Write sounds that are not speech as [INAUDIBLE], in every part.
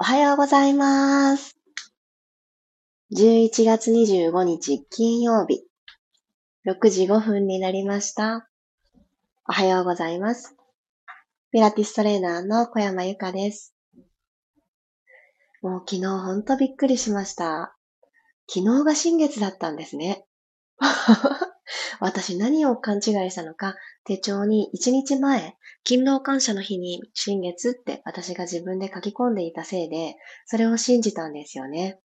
おはようございます。11月25日金曜日、6時5分になりました。おはようございます。ピラティストレーナーの小山由かです。もう昨日ほんとびっくりしました。昨日が新月だったんですね。[LAUGHS] 私何を勘違いしたのか、手帳に1日前、勤労感謝の日に新月って私が自分で書き込んでいたせいで、それを信じたんですよね。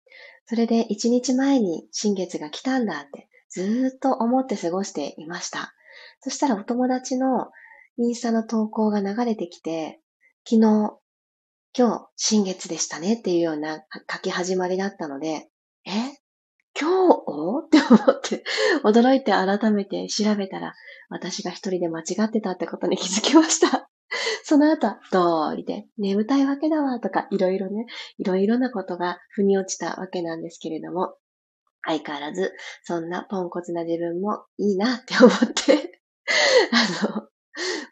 それで1日前に新月が来たんだってずっと思って過ごしていました。そしたらお友達のインスタの投稿が流れてきて、昨日、今日新月でしたねっていうような書き始まりだったので、え？今日？をって思って、驚いて改めて調べたら、私が一人で間違ってたってことに気づきました。その後、通りで、眠たいわけだわ、とか、いろいろね、いろいろなことが腑に落ちたわけなんですけれども、相変わらず、そんなポンコツな自分もいいなって思って [LAUGHS] あの、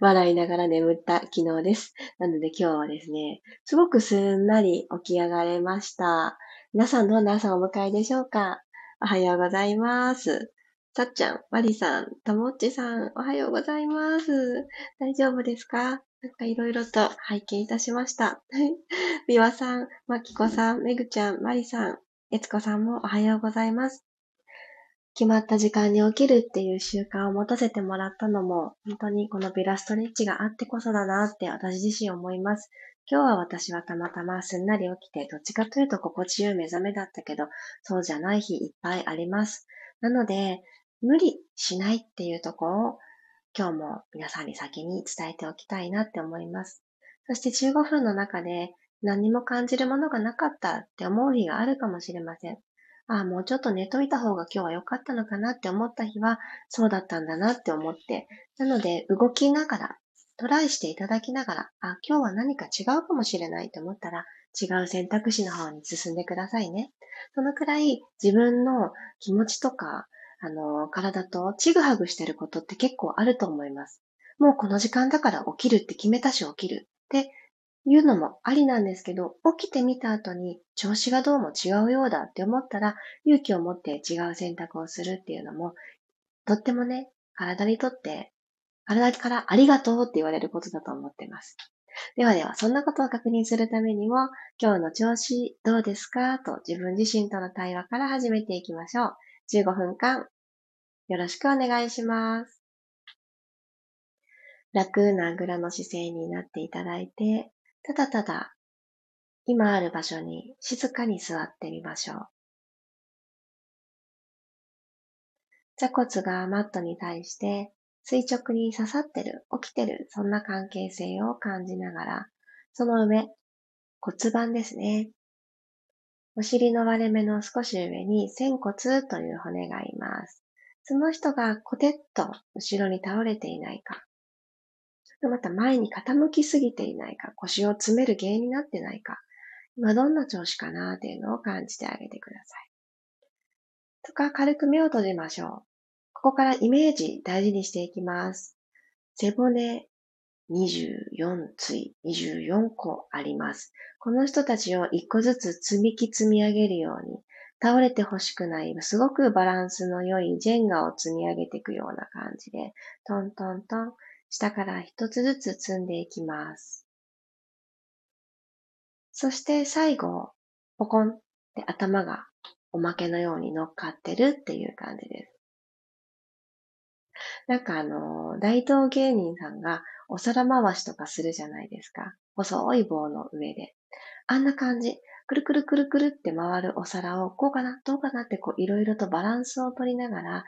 笑いながら眠った昨日です。なので今日はですね、すごくすんなり起き上がれました。皆さんどんな朝をお迎えでしょうか？おはようございます。さっちゃん、まりさん、ともっちさん、おはようございます。大丈夫ですか？なんかいろいろと拝見いたしました。[LAUGHS] みわさん、まきこさん、めぐちゃん、まりさん、えつこさんもおはようございます。決まった時間に起きるっていう習慣を持たせてもらったのも、本当にこのビラストレッチがあってこそだなって私自身思います。今日は私はたまたますんなり起きて、どっちかというと心地よい目覚めだったけど、そうじゃない日いっぱいあります。なので、無理しないっていうところを今日も皆さんに先に伝えておきたいなって思います。そして15分の中で何も感じるものがなかったって思う日があるかもしれません。ああ、もうちょっと寝といた方が今日は良かったのかなって思った日は、そうだったんだなって思って、なので動きながらトライしていただきながら、あ、今日は何か違うかもしれないと思ったら、違う選択肢の方に進んでくださいね。そのくらい自分の気持ちとか、あの、体とちぐはぐしてることって結構あると思います。もうこの時間だから起きるって決めたし起きるっていうのもありなんですけど、起きてみた後に調子がどうも違うようだって思ったら、勇気を持って違う選択をするっていうのも、とってもね、体にとって体からありがとうって言われることだと思ってます。ではでは、そんなことを確認するためにも、今日の調子どうですかと自分自身との対話から始めていきましょう。15分間、よろしくお願いします。楽なあぐらの姿勢になっていただいて、ただただ、今ある場所に静かに座ってみましょう。座骨がマットに対して垂直に刺さってる、起きてる、そんな関係性を感じながら、その上、骨盤ですね。お尻の割れ目の少し上に仙骨という骨がいます。その人がコテッと後ろに倒れていないか、また前に傾きすぎていないか、腰を詰める原因になってないか、今どんな調子かなっていうのを感じてあげてください。とか、軽く目を閉じましょう。ここからイメージ大事にしていきます。背骨24対24個あります。この人たちを一個ずつ積み木積み上げるように、倒れてほしくない、すごくバランスの良いジェンガを積み上げていくような感じで、トントントン、下から一つずつ積んでいきます。そして最後、ポコンって頭がおまけのように乗っかってるっていう感じです。なんかあの、大道芸人さんがお皿回しとかするじゃないですか。細い棒の上で。あんな感じ。くるくるくるくるって回るお皿を、こうかな、どうかなってこういろいろとバランスを取りながら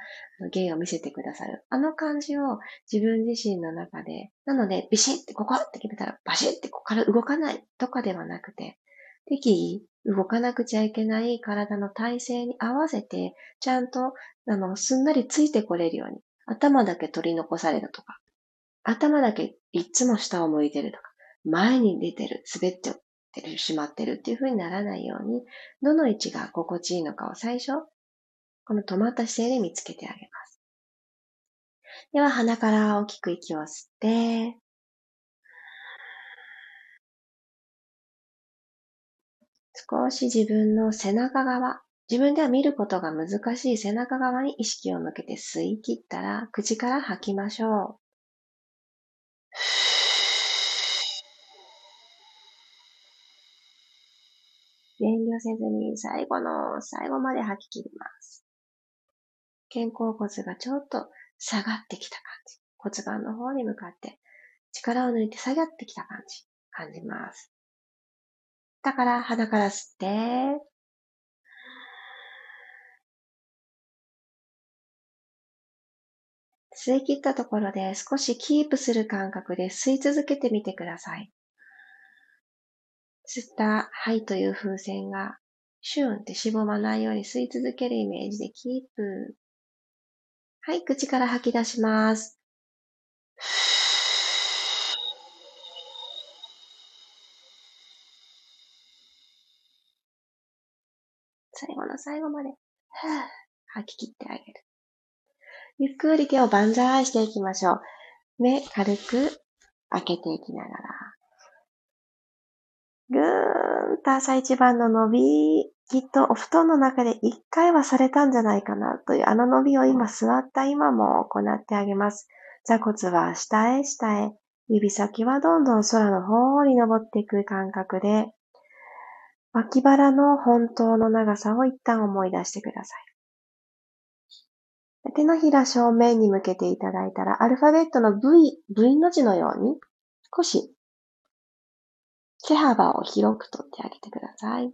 芸を見せてくださる。あの感じを自分自身の中で、なのでビシッてここって決めたらバシッてここから動かないとかではなくて、適宜動かなくちゃいけない体の体勢に合わせて、ちゃんとあのすんなりついてこれるように。頭だけ取り残されるとか、頭だけいつも下を向いてるとか、前に出てる、滑ってる、しまってるっていう風にならないように、どの位置が心地いいのかを最初、この止まった姿勢で見つけてあげます。では鼻から大きく息を吸って、少し自分の背中側、自分では見ることが難しい背中側に意識を向けて吸い切ったら、口から吐きましょう。遠慮せずに最後の最後まで吐き切ります。肩甲骨がちょっと下がってきた感じ。骨盤の方に向かって力を抜いて下がってきた感じ、感じます。だから鼻から吸って、吸い切ったところで少しキープする感覚で吸い続けてみてください。吸ったはいという風船がシューンってしぼまないように吸い続けるイメージでキープ。はい、口から吐き出します。最後の最後まで、吐き切ってあげる。ゆっくり手を万歳していきましょう。目軽く開けていきながら。ぐーんと朝一番の伸び、きっとお布団の中で一回はされたんじゃないかなというあの伸びを今座った今も行ってあげます。座骨は下へ下へ、指先はどんどん空の方に登っていく感覚で、脇腹の本当の長さを一旦思い出してください。手のひら正面に向けていただいたら、アルファベットの V、V の字のように、少し、背幅を広くとってあげてください。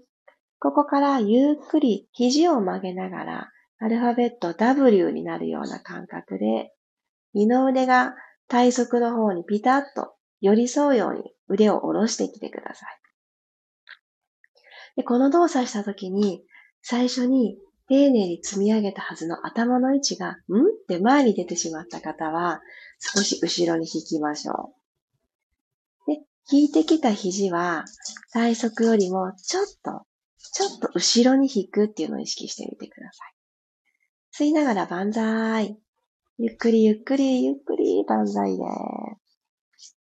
ここからゆっくり肘を曲げながら、アルファベット W になるような感覚で、二の腕が体側の方にピタッと寄り添うように腕を下ろしてきてください。でこの動作したときに、最初に丁寧に積み上げたはずの頭の位置が、ん？って前に出てしまった方は、少し後ろに引きましょう。で、引いてきた肘は、体側よりもちょっと、ちょっと後ろに引くっていうのを意識してみてください。吸いながら万歳。ゆっくりゆっくりゆっくり万歳です。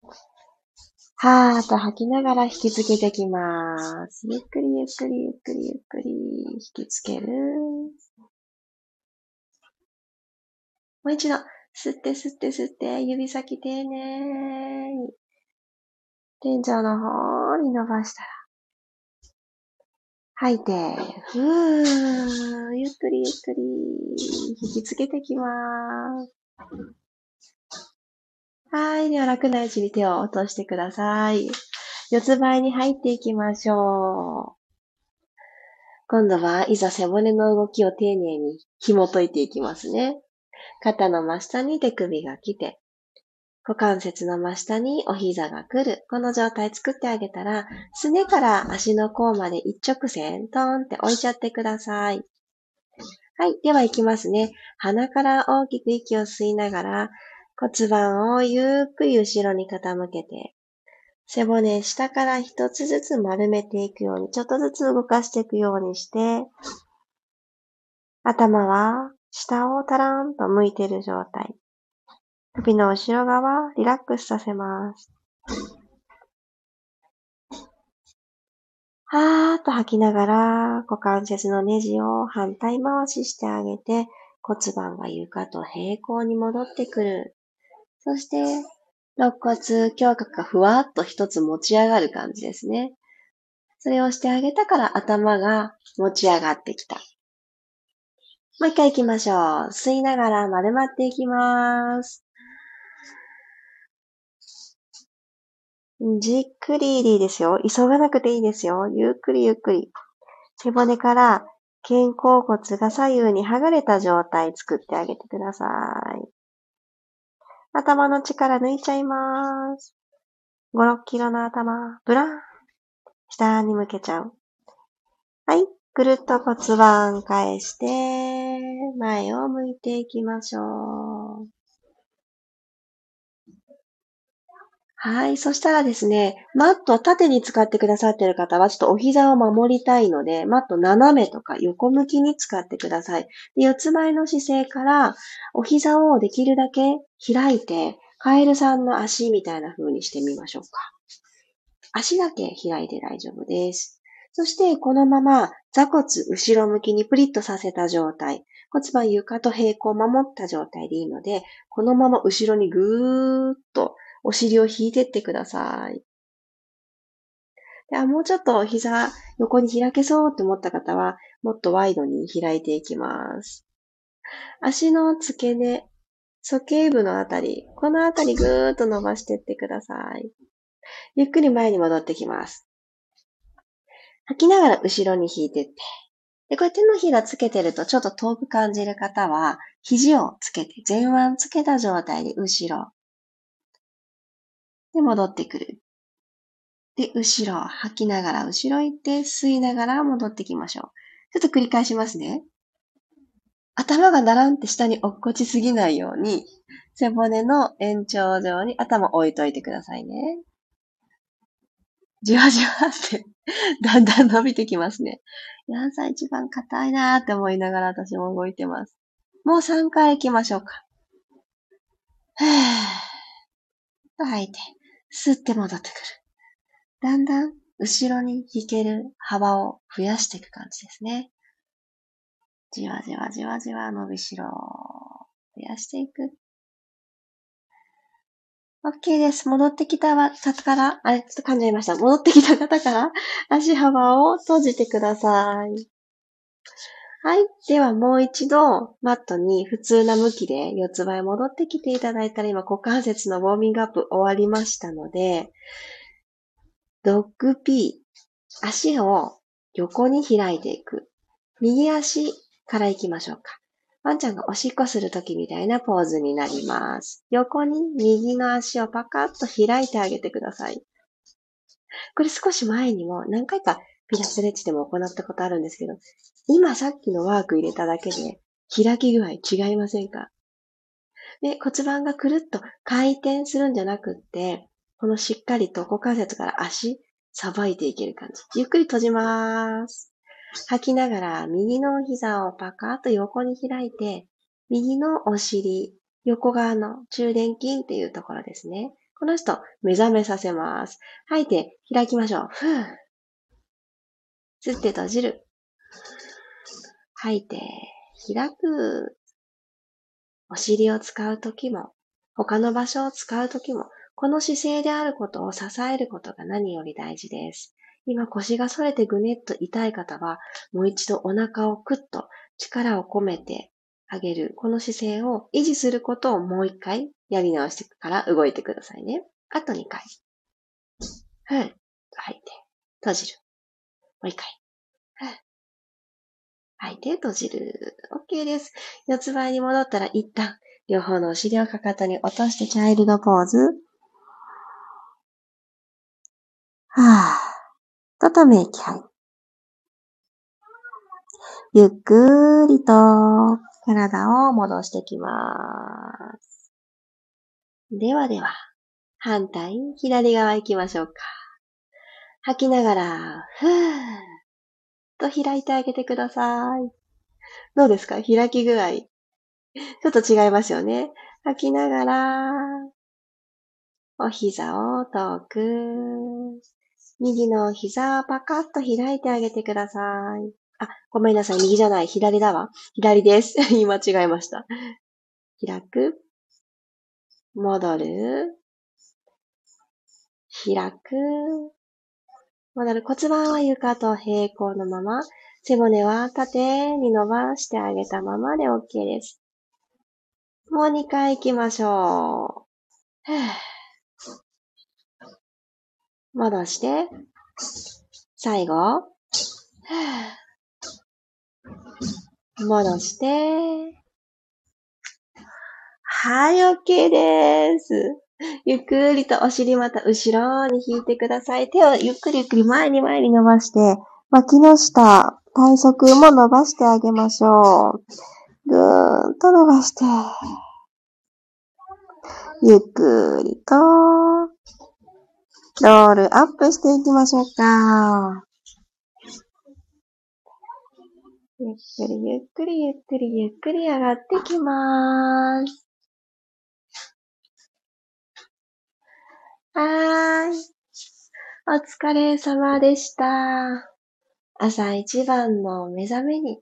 はーっと吐きながら引きつけてきます。ゆっくりゆっくりゆっくりゆっくり引きつける。もう一度、吸って吸って吸って、指先丁寧に、天井の方に伸ばしたら、吐いて、ふー、ゆっくりゆっくり、引きつけてきます。はい。では楽なうちに手を落としてください。四つ倍に入っていきましょう。今度はいざ背骨の動きを丁寧に紐解いていきますね。肩の真下に手首が来て、股関節の真下にお膝が来る。この状態作ってあげたら、すねから足の甲まで一直線、トーンって置いちゃってください。はい。では行きますね。鼻から大きく息を吸いながら、骨盤をゆっくり後ろに傾けて、背骨下から一つずつ丸めていくように、ちょっとずつ動かしていくようにして、頭は下をタランと向いている状態。首の後ろ側、リラックスさせます。はーっと吐きながら、股関節のネジを反対回ししてあげて、骨盤が床と平行に戻ってくる。そして、肋骨、胸郭がふわっと一つ持ち上がる感じですね。それをしてあげたから頭が持ち上がってきた。もう一回行きましょう。吸いながら丸まっていきます。じっくりでいいですよ。急がなくていいですよ。ゆっくりゆっくり。背骨から肩甲骨が左右に剥がれた状態作ってあげてください。頭の力抜いちゃいます。5、6キロの頭、ブラン。下に向けちゃう。はい。ぐるっと骨盤返して、前を向いていきましょう。はい。そしたらですね、マット縦に使ってくださっている方は、ちょっとお膝を守りたいので、マット斜めとか横向きに使ってください。で四つ前の姿勢から、お膝をできるだけ開いて、カエルさんの足みたいな風にしてみましょうか。足だけ開いて大丈夫です。そして、このまま座骨後ろ向きにプリッとさせた状態。骨盤床と平行を守った状態でいいので、このまま後ろにぐーっとお尻を引いてってください。であもうちょっと膝横に開けそうって思った方は、もっとワイドに開いていきます。足の付け根、鼠径部のあたり、このあたりぐーっと伸ばしていってください。ゆっくり前に戻ってきます。吐きながら後ろに引いてって。で、これ手のひらつけてるとちょっと遠く感じる方は、肘をつけて、前腕つけた状態で後ろ。で、戻ってくる。で、後ろ、吐きながら後ろ行って、吸いながら戻ってきましょう。ちょっと繰り返しますね。頭がだらんって下に落っこちすぎないように、背骨の延長上に頭置いといてくださいね。じわじわって [LAUGHS] だんだん伸びてきますね。やんさ一番硬いなーって思いながら私も動いてます。もう3回行きましょうか。ふー。吐いて、吸って戻ってくる。だんだん後ろに引ける幅を増やしていく感じですね。じわじわじわじわ伸びしろ増やしていく。OK です。戻ってきた方から、あれ、ちょっと噛んじゃいました。戻ってきた方から、足幅を閉じてください。はい。ではもう一度、マットに普通な向きで四つ葉へ戻ってきていただいたら、今股関節のウォーミングアップ終わりましたので、ドッグピー、足を横に開いていく。右足から行きましょうか。ワンちゃんがおしっこするときみたいなポーズになります。横に右の足をパカッと開いてあげてください。これ少し前にも何回かピラスレッチでも行ったことあるんですけど、今さっきのワーク入れただけで開き具合違いませんか？で、骨盤がくるっと回転するんじゃなくって、このしっかりと股関節から足、さばいていける感じ。ゆっくり閉じます。吐きながら右の膝をパカッと横に開いて、右のお尻、横側の中殿筋っていうところですね。この人、目覚めさせます。吐いて、開きましょう。ふぅ。吸って閉じる。吐いて、開く。お尻を使うときも、他の場所を使うときも、この姿勢であることを支えることが何より大事です。今腰が反れてぐねっと痛い方は、もう一度お腹をクッと力を込めてあげる。この姿勢を維持することをもう一回やり直してから動いてくださいね。あと2回。はい。吐いて、閉じる。もう一回。吐いて、閉じる。OK です。四つ倍に戻ったら一旦、両方のお尻をかかとに落としてチャイルドポーズ。はぁ。とため息吐い。ゆっくりと体を戻してきます。ではでは、反対、左側行きましょうか。吐きながら、ふーっと開いてあげてください。どうですか？開き具合。ちょっと違いますよね。吐きながら、お膝を遠く、右の膝パカッと開いてあげてください。あ、ごめんなさい。右じゃない。左だわ。左です。[LAUGHS] 今違いました。開く。戻る。開く。戻る。骨盤は床と平行のまま。背骨は縦に伸ばしてあげたままで OK です。もう2回行きましょう。[SIGHS] 戻して。最後。[SIGHS] 戻して。はい、OK です。ゆっくりとお尻また後ろに引いてください。手をゆっくりゆっくり前に前に伸ばして、脇の下、体側も伸ばしてあげましょう。ぐーんと伸ばして。ゆっくりとロールアップしていきましょうか。ゆっくりゆっくりゆっくりゆっくり上がってきまーす。はーい。お疲れ様でした。朝一番の目覚めに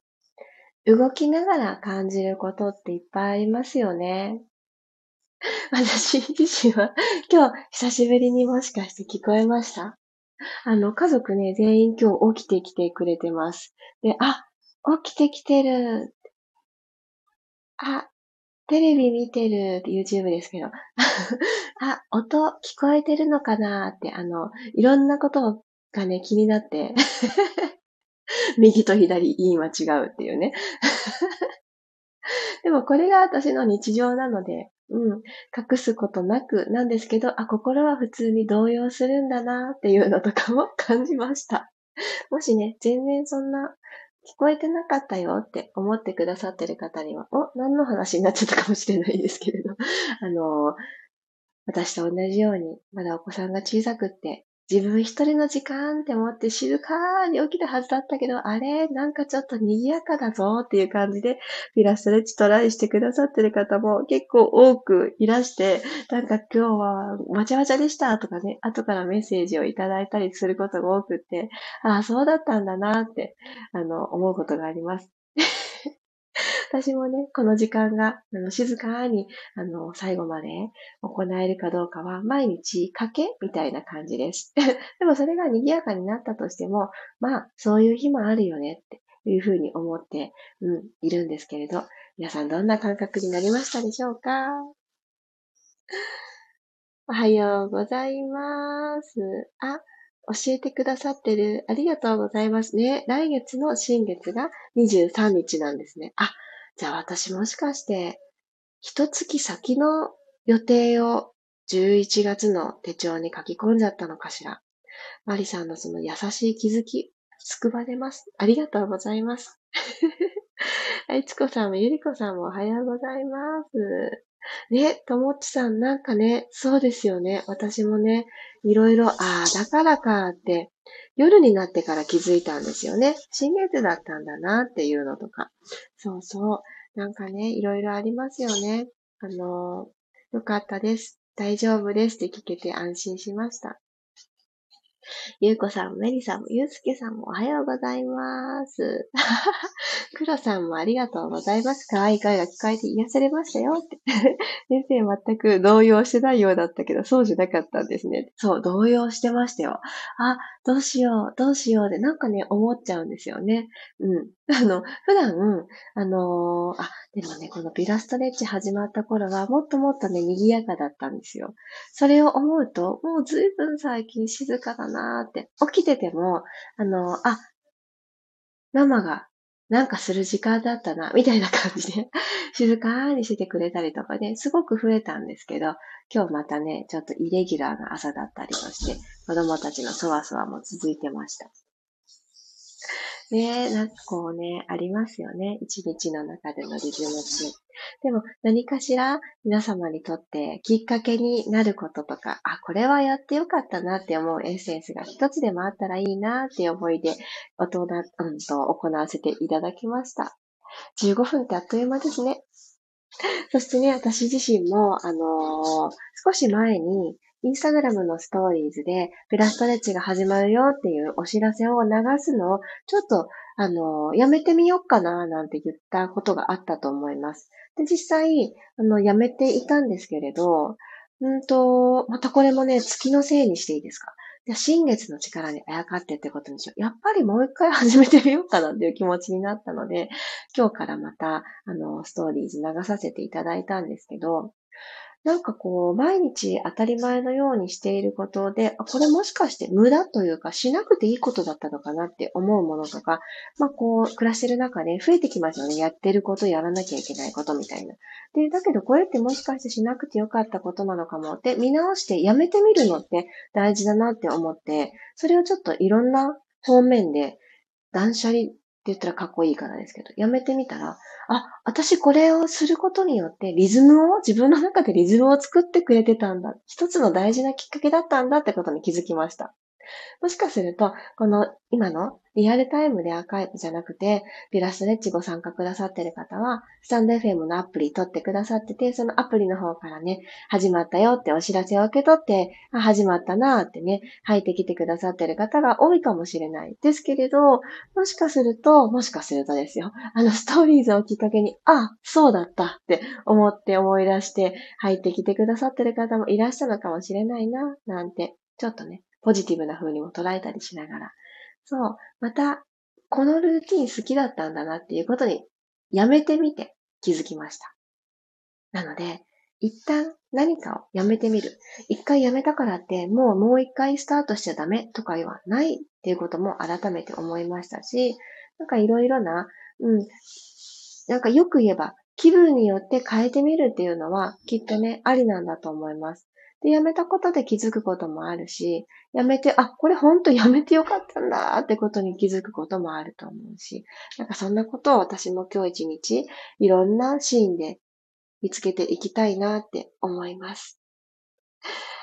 動きながら感じることっていっぱいありますよね。[LAUGHS] 私自身は今日久しぶりにもしかして聞こえました？あの、家族ね、全員今日起きてきてくれてます。で、あ、起きてきてる。あ、テレビ見てるって YouTube ですけど。[LAUGHS] あ、音聞こえてるのかなって、あの、いろんなことがね、気になって [LAUGHS] 右と左言い間違うっていうね。でもこれが私の日常なので、うん、隠すことなくなんですけど、あ、心は普通に動揺するんだなっていうのとかも感じました。[LAUGHS] もしね、全然そんな聞こえてなかったよって思ってくださってる方には、お、何の話になっちゃったかもしれないですけれど、あの、私と同じように、まだお子さんが小さくって、自分一人の時間って思って静かに起きたはずだったけど、あれなんかちょっと賑やかだぞっていう感じで、ピラストレッチトライしてくださってる方も結構多くいらして、なんか今日はわちゃわちゃでしたとかね、後からメッセージをいただいたりすることが多くって、ああ、そうだったんだなって、あの、思うことがあります。[LAUGHS] 私もね、この時間が、あの、静かに、あの、最後まで行えるかどうかは、毎日賭けみたいな感じです。[LAUGHS] でもそれが賑やかになったとしても、まあ、そういう日もあるよねっていうふうに思って、うん、いるんですけれど、皆さんどんな感覚になりましたでしょうか？[LAUGHS] おはようございます。あ、教えてくださってる。ありがとうございますね。来月の新月が23日なんですね。あ、じゃあ私もしかして、一月先の予定を11月の手帳に書き込んじゃったのかしら？マリさんのその優しい気づき、救われます。ありがとうございます。[LAUGHS] はい、つこさんもゆりこさんもおはようございます。[LAUGHS] ね、ともっちさんなんかね、そうですよね。私もね、いろいろ、ああ、だからかって、夜になってから気づいたんですよね。新月だったんだなっていうのとか。そうそう。なんかね、いろいろありますよね。あの、よかったです。大丈夫ですって聞けて安心しました。ゆうこさんも、メリさんも、ゆうすけさんもおはようございます。[LAUGHS] くろさんもありがとうございます。可愛い声が聞こえて癒されましたよって。[LAUGHS] 先生全く動揺してないようだったけど、そうじゃなかったんですね。そう、動揺してましたよ。あ、どうしよう、どうしようで、なんかね、思っちゃうんですよね。うん。[LAUGHS] あの、普段、あのー、あ、でもね、このピラストレッチ始まった頃は、もっともっとね、賑やかだったんですよ。それを思うと、もうずいぶん最近静かだなーって。起きてても、あの、あ、ママがなんかする時間だったな、みたいな感じで [LAUGHS] 静かにしてくれたりとかね、すごく増えたんですけど、今日またね、ちょっとイレギュラーな朝だったりとして、子供たちのそわそわも続いてました。ねえ、なんかこうね、ありますよね。一日の中でのリズムって。でも何かしら皆様にとってきっかけになることとか、あ、これはやってよかったなって思うエッセンスが一つでもあったらいいなっていう思いで、大人、うんと行わせていただきました。15分ってあっという間ですね。そしてね、私自身も、あのー、少し前に、インスタグラムのストーリーズで、プラストレッチが始まるよっていうお知らせを流すのを、ちょっと、あの、やめてみようかな、なんて言ったことがあったと思います。で、実際、あの、やめていたんですけれど、うんと、またこれもね、月のせいにしていいですか？で新月の力にあやかってってことにしよう。やっぱりもう一回始めてみようかなっていう気持ちになったので、今日からまた、あの、ストーリーズ流させていただいたんですけど、なんかこう、毎日当たり前のようにしていることで、これもしかして無駄というか、しなくていいことだったのかなって思うものとか、まあこう、暮らしてる中で増えてきますよね。やってること、やらなきゃいけないことみたいな。で、だけどこれってもしかしてしなくてよかったことなのかもって見直してやめてみるのって大事だなって思って、それをちょっといろんな方面で断捨離って言ったらかっこいいからですけど、やめてみたら、あ、私これをすることによってリズムを、自分の中でリズムを作ってくれてたんだ。一つの大事なきっかけだったんだってことに気づきました。もしかすると、この今のリアルタイムでアーカイブじゃなくて、ピラストレッチご参加くださってる方は、スタンド FM のアプリ取ってくださってて、そのアプリの方からね、始まったよってお知らせを受け取って、あ、始まったなーってね、入ってきてくださってる方が多いかもしれない。ですけれど、もしかすると、もしかするとですよ、あのストーリーズをきっかけに、あ、そうだったって思って思い出して入ってきてくださってる方もいらっしゃるかもしれないな、なんて、ちょっとね、ポジティブな風にも捉えたりしながら、そう、また、このルーティン好きだったんだなっていうことに、やめてみて気づきました。なので、一旦何かをやめてみる。一回やめたからって、もうもう一回スタートしちゃダメとか言わないっていうことも改めて思いましたし、なんかいろいろな、うん、なんかよく言えば、気分によって変えてみるっていうのは、きっとね、ありなんだと思います。で、やめたことで気づくこともあるし、やめて、あ、これほんとやめてよかったんだってことに気づくこともあると思うし、なんかそんなことを私も今日一日、いろんなシーンで見つけていきたいなって思います。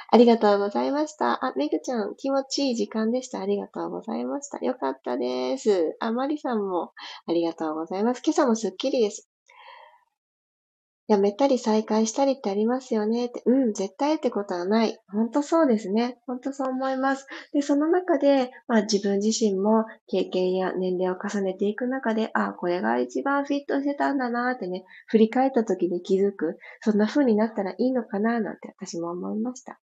ありがとうございました。あ、めぐちゃん、気持ちいい時間でした。ありがとうございました。よかったです。あ、まりさんもありがとうございます。今朝もすっきりです。やめたり再開したりってありますよねって。うん、絶対ってことはない。ほんとそうですね。ほんとそう思います。で、その中で、まあ自分自身も経験や年齢を重ねていく中で、あ、これが一番フィットしてたんだなってね、振り返った時に気づく。そんな風になったらいいのかななんて私も思いました。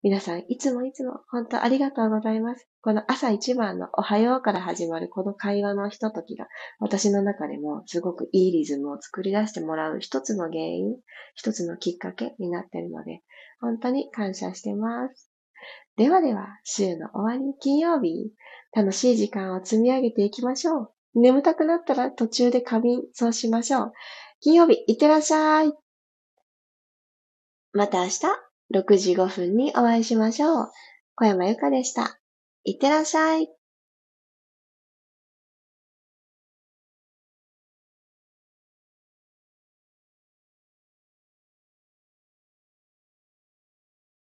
皆さん、いつもいつも本当ありがとうございます。この朝一番のおはようから始まるこの会話のひとときが、私の中でもすごくいいリズムを作り出してもらう一つの原因、一つのきっかけになっているので、本当に感謝してます。ではでは、週の終わり、金曜日、楽しい時間を積み上げていきましょう。眠たくなったら途中で仮眠、そうしましょう。金曜日、いってらっしゃい。また明日。6時5分にお会いしましょう。小山由かでした。いってらっしゃい。